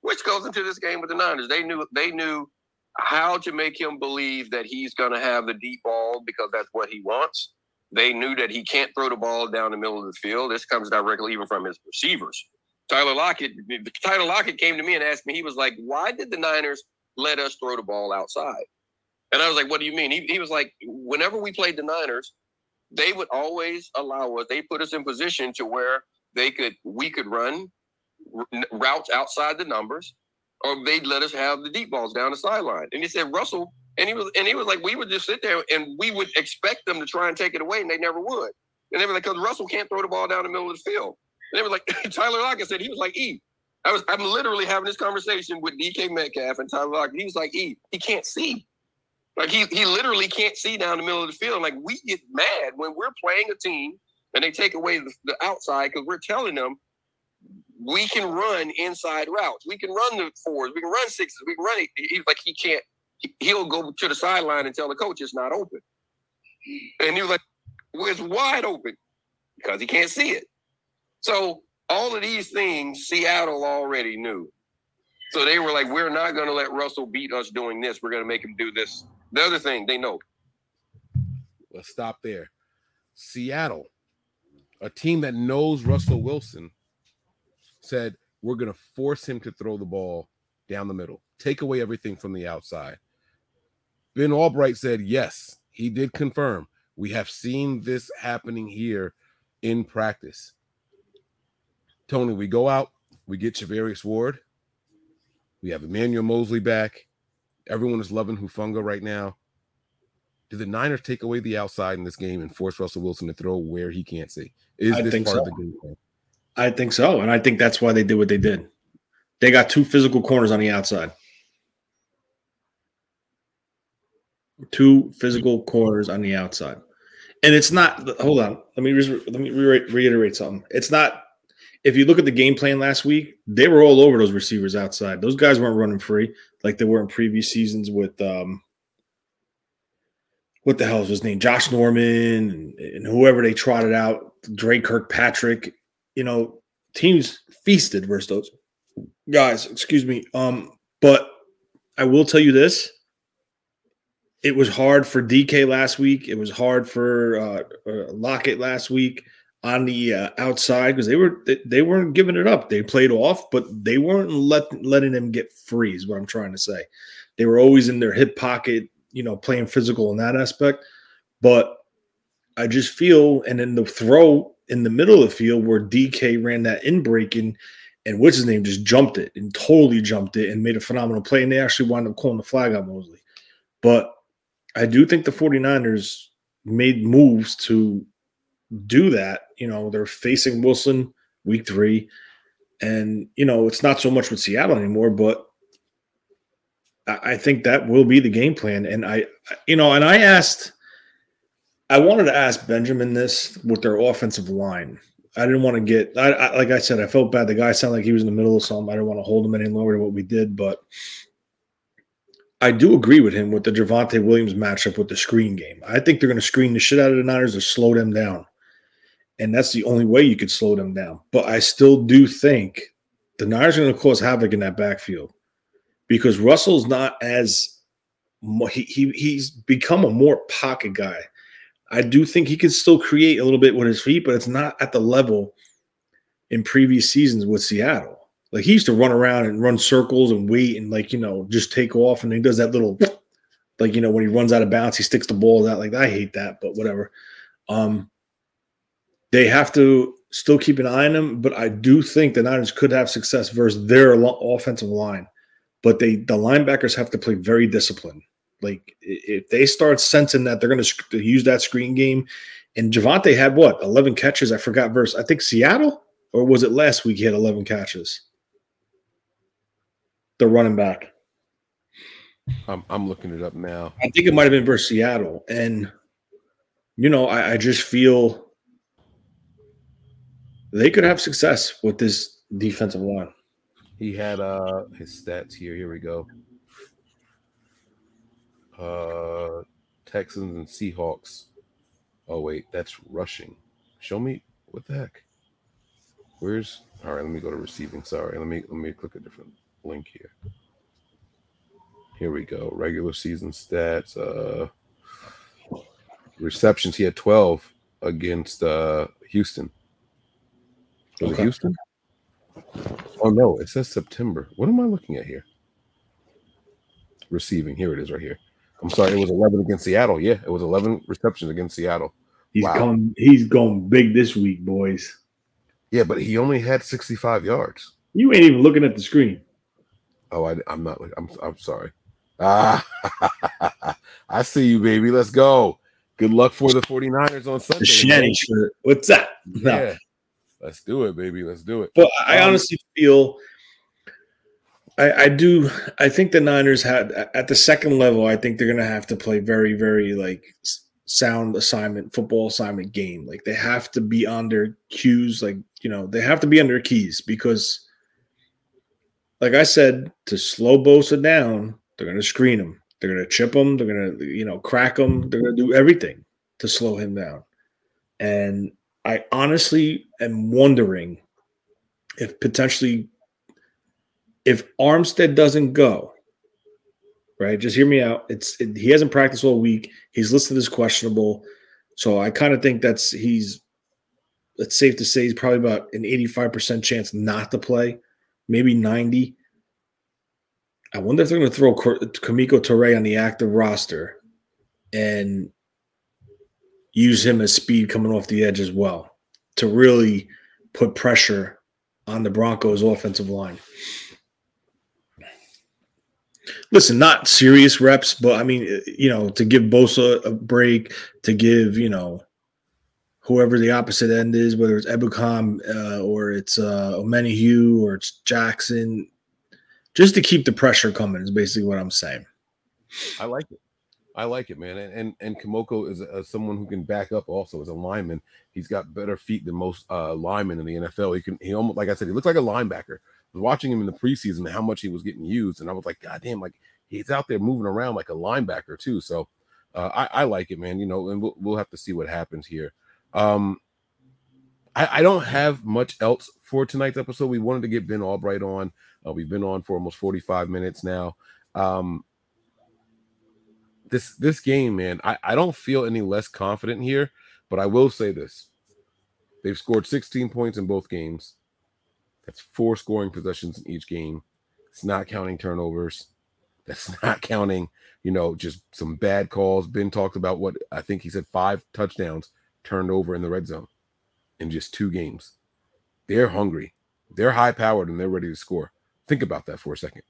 which goes into this game with the Niners. They knew they knew how to make him believe that he's going to have the deep ball because that's what he wants. They knew that he can't throw the ball down the middle of the field. This comes directly even from his receivers. Tyler Lockett, Tyler Lockett came to me and asked me, he was like, why did the Niners let us throw the ball outside? And I was like, what do you mean? He, he was like, whenever we played the Niners, they would always allow us, they put us in position to where they could, we could run routes outside the numbers, or they'd let us have the deep balls down the sideline. And he said, Russell, and he was, and he was like, we would just sit there and we would expect them to try and take it away, and they never would. And they were like, because Russell can't throw the ball down the middle of the field. They were like, Tyler Lockett said, he was like, E. I was, I'm literally having this conversation with DK Metcalf and Tyler Lockett. He was like, E, he can't see. Like he he literally can't see down the middle of the field. Like we get mad when we're playing a team and they take away the, the outside because we're telling them we can run inside routes. We can run the fours. We can run sixes. We can run it. He's like he can't. he- He'll go to the sideline and tell the coach it's not open. And he was like, well, it's wide open because he can't see it. So all of these things Seattle already knew. So they were like, we're not going to let Russell beat us doing this. We're going to make him do this. The other thing they know. Let's stop there. Seattle, a team that knows Russell Wilson, said we're going to force him to throw the ball down the middle, take away everything from the outside. Ben Albright said, yes, he did confirm. We have seen this happening here in practice. Tony, we go out, we get Charvarius Ward, we have Emmanuel Moseley back. Everyone is loving Hufanga right now. Do the Niners take away the outside in this game and force Russell Wilson to throw where he can't see? Is I this think part of so. the game plan? I think so. And I think that's why they did what they did. They got two physical corners on the outside. Two physical corners on the outside. And it's not hold on. Let me re- let me re- reiterate something. It's not if you look at the game plan last week, they were all over those receivers outside. Those guys weren't running free like they were in previous seasons with um what the hell is his name? Josh Norman and, and whoever they trotted out, Dre Kirkpatrick. You know, teams feasted versus those guys, excuse me. Um, but I will tell you this. It was hard for DK last week. It was hard for uh, uh, Lockett last week on the uh, outside because they were they, they weren't giving it up. They played off, but they weren't let, letting them get free. Is what I'm trying to say. They were always in their hip pocket, you know, playing physical in that aspect. But I just feel, and then the throw in the middle of the field where DK ran that in breaking, and what's his name just jumped it and totally jumped it and made a phenomenal play. And they actually wound up calling the flag on Moseley. But I do think the 49ers made moves to do that. You know, they're facing Wilson week three. And, you know, it's not so much with Seattle anymore, but I think that will be the game plan. And I, you know, and I asked, I wanted to ask Benjamin this with their offensive line. I didn't want to get, I, I, like I said, I felt bad. The guy sounded like he was in the middle of something. I didn't want to hold him any longer than what we did, but I do agree with him with the Javonte Williams matchup with the screen game. I think they're going to screen the shit out of the Niners to slow them down. And that's the only way you could slow them down. But I still do think the Niners are going to cause havoc in that backfield because Russell's not as he, he he's become a more pocket guy. I do think he can still create a little bit with his feet, but it's not at the level in previous seasons with Seattle. Like he used to run around and run circles and wait and like you know just take off, and he does that little like you know when he runs out of bounds, he sticks the ball out. Like I hate that, but whatever. Um, they have to still keep an eye on him, but I do think the Niners could have success versus their offensive line but they the linebackers have to play very disciplined. Like if they start sensing that they're going to use that screen game, and Javonte had what eleven catches? I forgot verse. I think Seattle or was it last week? He had eleven catches. The running back. I'm I'm looking it up now. I think it might have been versus Seattle, and you know I, I just feel they could have success with this defensive line. He had uh his stats here. Here we go. Uh Texans and Seahawks. Oh wait, that's rushing. Show me what the heck. Where's all right? Let me go to receiving. Sorry, let me let me click a different link here. Here we go. Regular season stats. Uh receptions. He had 12 against uh Houston. Was okay. it Houston? Oh no, it says September. What am I looking at here? Receiving. Here it is, right here. I'm sorry, it was 11 against Seattle. Yeah, it was 11 receptions against Seattle. He's wow. going. He's going big this week, boys. Yeah, but he only had 65 yards. You ain't even looking at the screen. Oh, I, am not. I'm. I'm sorry. Ah, I see you, baby. Let's go. Good luck for the 49ers on Sunday. The shanty shirt. What's up? No. Yeah. Let's do it, baby. Let's do it. But I um, honestly feel I, I, do I think the Niners had at the second level, I think they're gonna have to play very, very like sound assignment, football assignment game. Like they have to be on their cues, like you know, they have to be on their keys because like I said, to slow Bosa down, they're gonna screen him. They're gonna chip him, they're gonna, you know, crack him, they're gonna do everything to slow him down. And I honestly am wondering if potentially if Armstead doesn't go, right? Just hear me out. It's it, he hasn't practiced all week. He's listed as questionable, so I kind of think that's he's. It's safe to say he's probably about an eighty-five percent chance not to play, maybe ninety. I wonder if they're going to throw Kemoko Turay on the active roster, and use him as speed coming off the edge as well to really put pressure on the Broncos offensive line. Listen, not serious reps, but I mean, you know, to give Bosa a break, to give, you know, whoever the opposite end is, whether it's Ebukam uh, or it's uh, Omenihu or it's Jackson, just to keep the pressure coming is basically what I'm saying. I like it. I like it, man. And and, and Kemoko is a, someone who can back up also as a lineman. He's got better feet than most uh, linemen in the NFL. He can he almost like I said, he looks like a linebacker. Watching him in the preseason how much he was getting used, and I was like, God damn, like he's out there moving around like a linebacker too. So uh, I, I like it, man. You know, and we'll we'll have to see what happens here. Um, I, I don't have much else for tonight's episode. We wanted to get Ben Albright on. Uh, we've been on for almost 45 minutes now. Um, this this game, man, I, I don't feel any less confident here, but I will say this. They've scored 16 points in both games. That's four scoring possessions in each game. It's not counting turnovers. That's not counting, you know, just some bad calls. Ben talked about what I think he said five touchdowns turned over in the red zone in just two games. They're hungry. They're high powered and they're ready to score. Think about that for a second,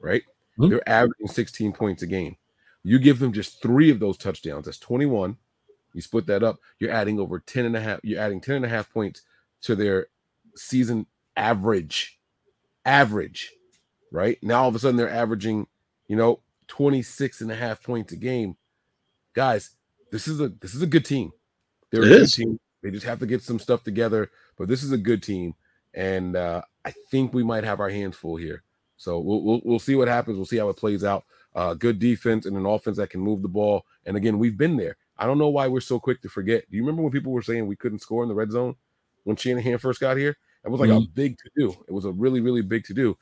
right? Mm-hmm. They're averaging 16 points a game. You give them just three of those touchdowns. That's 21. You split that up, you're adding over 10 and a half, you're adding 10 and a half points to their season average. Average, right? Now all of a sudden they're averaging, you know, 26 and a half points a game. Guys, this is a this is a good team. They're it a is. good team. They just have to get some stuff together, but this is a good team. And uh, I think we might have our hands full here. So we'll, we'll, we'll see what happens. We'll see how it plays out. Uh, good defense and an offense that can move the ball. And again, we've been there. I don't know why we're so quick to forget. Do you remember when people were saying we couldn't score in the red zone when Shanahan first got here? It was like mm-hmm. a big to do. It was a really, really big to do.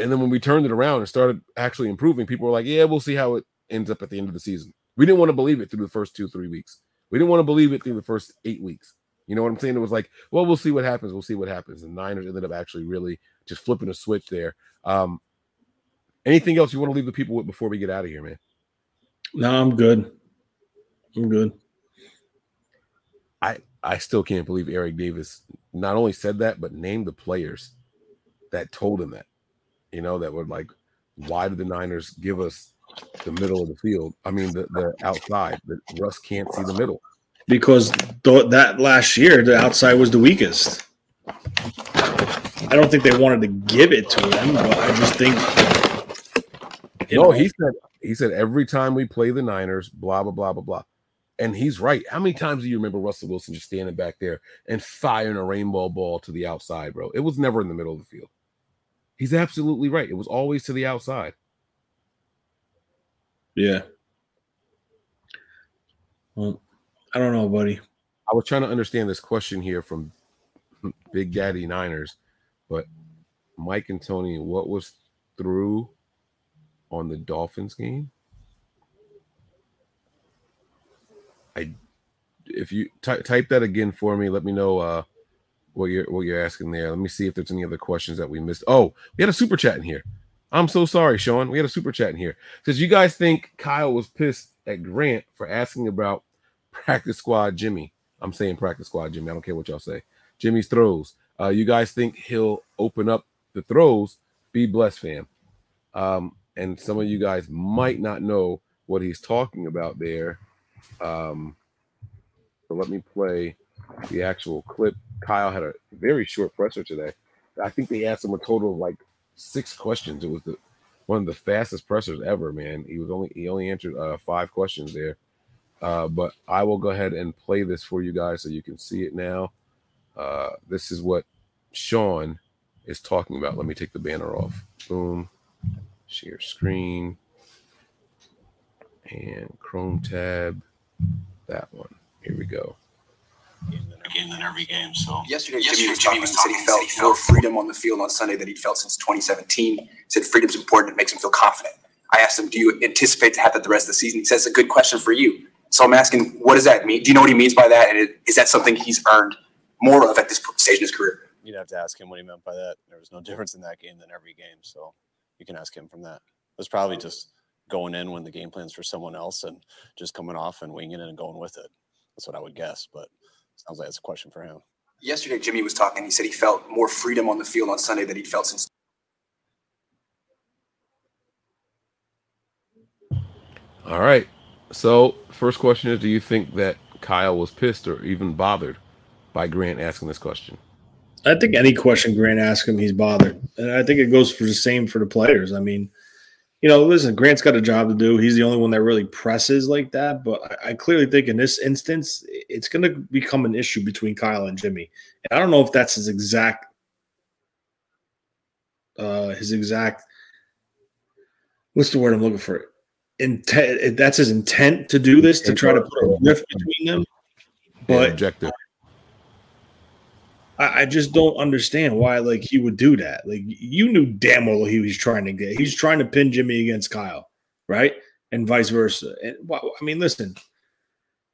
And then when we turned it around and started actually improving, people were like, yeah, we'll see how it ends up at the end of the season. We didn't want to believe it through the first two, three weeks. We didn't want to believe it through the first eight weeks. You know what I'm saying? It was like, well, we'll see what happens. We'll see what happens. And Niners ended up actually really just flipping a switch there. Um, anything else you want to leave the people with before we get out of here, man? No, I'm good. I'm good. I I still can't believe Eric Davis not only said that, but named the players that told him that. You know, that were like, why did the Niners give us the middle of the field? I mean, the, the outside. That Russ can't see the middle. Because th- that last year, the outside was the weakest. I don't think they wanted to give it to him, but I just think. No, he said he said every time we play the Niners, blah blah blah blah blah. And he's right. How many times do you remember Russell Wilson just standing back there and firing a rainbow ball to the outside, bro? It was never in the middle of the field. He's absolutely right. It was always to the outside. Yeah. Well, I don't know, buddy. I was trying to understand this question here from Big Daddy Niners, but Mike and Tony, what was through on the Dolphins game? I if you ty- type that again for me, let me know uh what you're what you're asking there. Let me see if there's any other questions that we missed. Oh, we had a super chat in here. I'm so sorry, Sean. We had a super chat in here. Says you guys think Kyle was pissed at Grant for asking about practice squad Jimmy. I'm saying practice squad Jimmy. I don't care what y'all say. Jimmy's throws. Uh, you guys think he'll open up the throws? Be blessed, fam. Um, and some of you guys might not know what he's talking about there. Um, so let me play the actual clip. Kyle had a very short presser today. I think they asked him a total of like six questions. It was the one of the fastest pressers ever, man. He was only he only answered uh, five questions there. Uh, but I will go ahead and play this for you guys so you can see it now. Uh, this is what Sean is talking about. Let me take the banner off. Boom. Share screen. And Chrome tab. That one. Here we go. In every game. So yesterday, Jimmy was talking. He said he felt more freedom on the field on Sunday than he'd felt since 2017. He said freedom's important. It makes him feel confident. I asked him, "Do you anticipate to have that the rest of the season?" He says, "It's a good question for you." So I'm asking, what does that mean? Do you know what he means by that? And is that something he's earned more of at this stage in his career? You'd have to ask him what he meant by that. There was no difference in that game than every game. So you can ask him from that. It was probably just going in when the game plans for someone else and just coming off and winging it and going with it. That's what I would guess. But sounds like it's a question for him. Yesterday, Jimmy was talking. He said he felt more freedom on the field on Sunday than he'd felt since. All right. So, first question is Do you think that Kyle was pissed or even bothered by Grant asking this question? I think any question Grant asks him, he's bothered. And I think it goes for the same for the players. I mean, you know, listen, Grant's got a job to do. He's the only one that really presses like that. But I, I clearly think in this instance, it's going to become an issue between Kyle and Jimmy. And I don't know if that's his exact, uh, his exact, what's the word I'm looking for? Intent. That's his intent to do this to try to put a rift between them. But objective. I, I just don't understand why like he would do that. Like you knew damn well he was trying to get. He's trying to pin Jimmy against Kyle, right? And vice versa. And well, I mean, listen.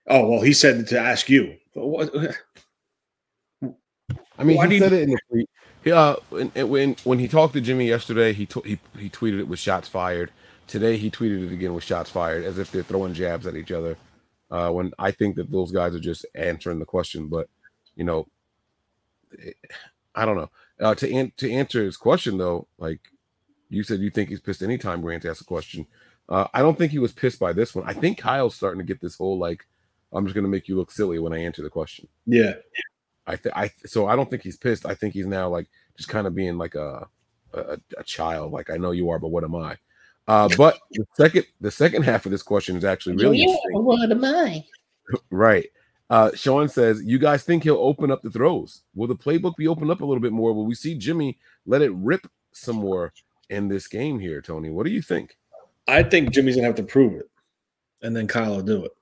Oh well, he said to ask you. What? I mean, Why he do you- said it in the tweet. He, uh, when, when when he talked to Jimmy yesterday, he t- he he tweeted it with shots fired. Today he tweeted it again with shots fired, as if they're throwing jabs at each other. Uh, when I think that those guys are just answering the question, but you know, I don't know. Uh, to an- to answer his question though, like you said, you think he's pissed anytime Grant asks a question. Uh, I don't think he was pissed by this one. I think Kyle's starting to get this whole like, I'm just going to make you look silly when I answer the question. Yeah. I th- I so I don't think he's pissed. I think he's now like just kind of being like a, a a child. Like I know you are, but what am I? Uh, but the second the second half of this question is actually really interesting. what am I? Right. Uh, Sean says, "You guys think he'll open up the throws? Will the playbook be opened up a little bit more? Will we see Jimmy let it rip some more in this game here, Tony? What do you think?" I think Jimmy's gonna have to prove it, and then Kyle will do it.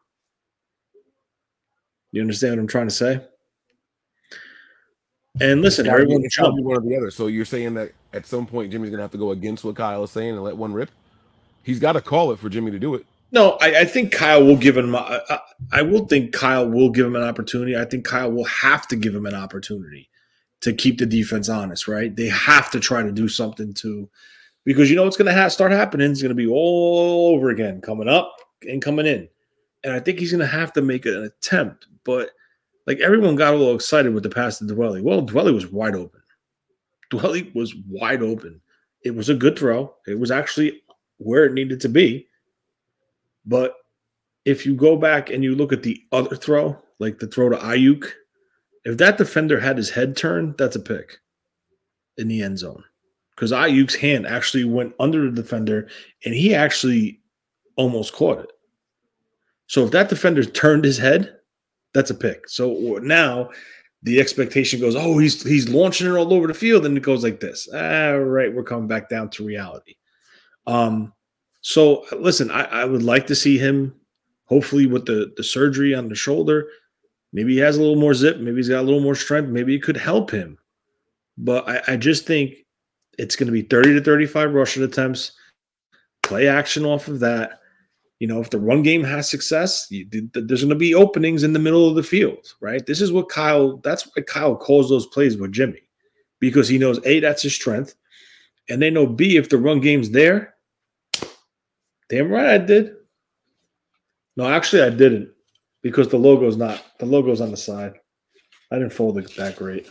You understand what I'm trying to say? And listen, It's gotta be- everyone, it's be one or the other. So you're saying that at some point Jimmy's gonna have to go against what Kyle is saying and let one rip? He's got to call it for Jimmy to do it. No, I, I think Kyle will give him. I, I, I will think Kyle will give him an opportunity. I think Kyle will have to give him an opportunity to keep the defense honest. Right? They have to try to do something to, because you know what's going to ha- start happening. It's going to be all over again, coming up and coming in, and I think he's going to have to make an attempt. But like everyone got a little excited with the pass to Dwelley. Well, Dwelley was wide open. Dwelley was wide open. It was a good throw. It was actually where it needed to be. But if you go back and you look at the other throw, like the throw to Aiyuk, if that defender had his head turned, that's a pick in the end zone. Because Aiyuk's hand actually went under the defender and he actually almost caught it. So if that defender turned his head, that's a pick. So now the expectation goes, oh, he's he's launching it all over the field, and it goes like this. All right, we're coming back down to reality. Um, so listen, I, I would like to see him, hopefully with the the surgery on the shoulder. Maybe he has a little more zip. Maybe he's got a little more strength. Maybe it could help him. But I, I just think it's going to be 30 to 35 rushing attempts, play action off of that. You know, if the run game has success, you, there's going to be openings in the middle of the field, right? This is what Kyle, that's why Kyle calls those plays with Jimmy, because he knows A, that's his strength. And they know B, if the run game's there, damn right I did. No, actually, I didn't because the logo's not, the logo's on the side. I didn't fold it that great.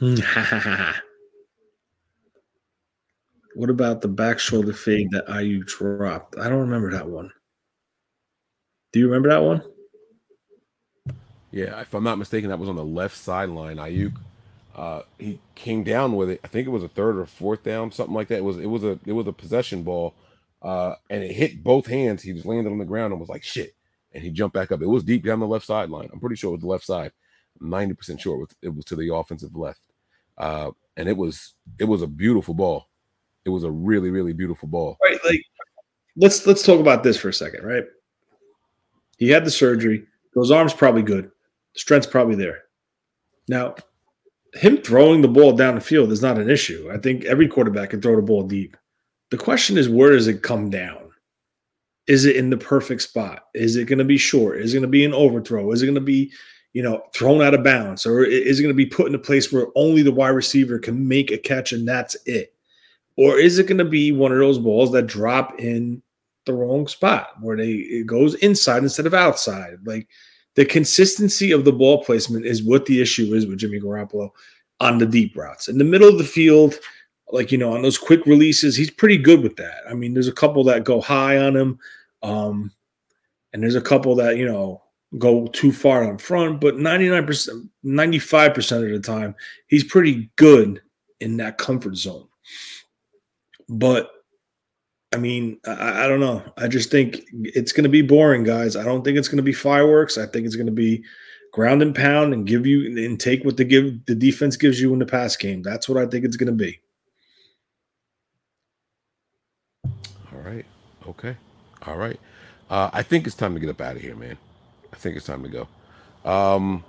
What about the back shoulder fade that Aiyuk dropped? I don't remember that one. Do you remember that one? Yeah, if I'm not mistaken, that was on the left sideline. Aiyuk, uh, he came down with it. I think it was a third or fourth down, something like that. It was it was a it was a possession ball, uh, and it hit both hands. He just landed on the ground and was like shit, and he jumped back up. It was deep down the left sideline. I'm pretty sure it was the left side. Ninety percent sure it was, it was to the offensive left, uh, and it was it was a beautiful ball. It was a really really beautiful ball. Right, like let's let's talk about this for a second, right? He had the surgery. Those arms probably good. Strength's probably there. Now, him throwing the ball down the field is not an issue. I think every quarterback can throw the ball deep. The question is, where does it come down? Is it in the perfect spot? Is it going to be short? Is it going to be an overthrow? Is it going to be, you know, thrown out of bounds? Or is it going to be put in a place where only the wide receiver can make a catch and that's it? Or is it going to be one of those balls that drop in the wrong spot where they it goes inside instead of outside? Like the consistency of the ball placement is what the issue is with Jimmy Garoppolo on the deep routes. In the middle of the field, like you know, on those quick releases, he's pretty good with that. I mean, there's a couple that go high on him, um, and there's a couple that you know go too far on front. But 99%, 95% of the time, he's pretty good in that comfort zone. But I mean, I, I, don't know. I just think it's going to be boring, guys. I don't think it's going to be fireworks. I think it's going to be ground and pound and give you and take what the give the defense gives you in the pass game. That's what I think it's going to be. All right. Okay. All right. Uh, I think it's time to get up out of here, man. I think it's time to go. Um,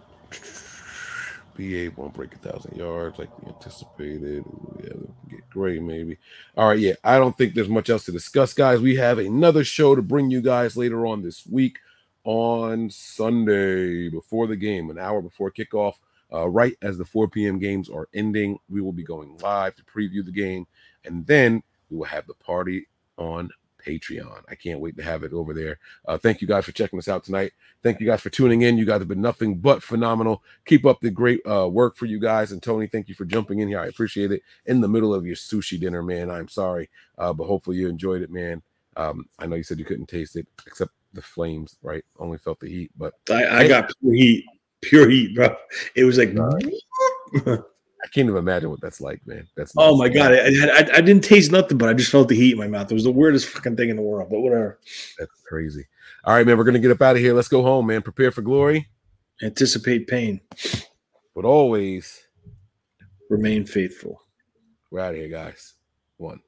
BA won't break a thousand yards like we anticipated. Yeah, get Gray maybe. All right, yeah. I don't think there's much else to discuss, guys. We have another show to bring you guys later on this week on Sunday before the game, an hour before kickoff. Uh, right as the 4 p.m. games are ending, we will be going live to preview the game, and then we will have the party on Patreon. I can't wait to have it over there. Uh, thank you guys for checking us out tonight. Thank you guys for tuning in. You guys have been nothing but phenomenal. Keep up the great uh, work for you guys. And Tony, thank you for jumping in here. I appreciate it. In the middle of your sushi dinner, man. I'm sorry, uh, but hopefully you enjoyed it, man. Um, I know you said you couldn't taste it except the flames, right? Only felt the heat, but I, I got pure heat, pure heat, bro. It was like. I can't even imagine what that's like, man. That's oh my god, I, I, I, didn't taste nothing, but I just felt the heat in my mouth. It was the weirdest fucking thing in the world, but whatever. That's crazy. All right, man, we're gonna get up out of here. Let's go home, man. Prepare for glory. Anticipate pain, but always remain faithful. We're out of here, guys. One.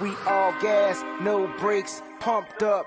We all gas, no brakes, pumped up,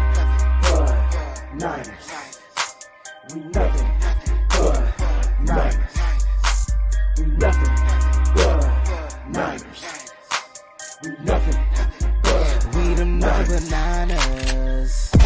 Niners. We nothing but niners. We nothing but niners. We nothing but we them nothing but niners.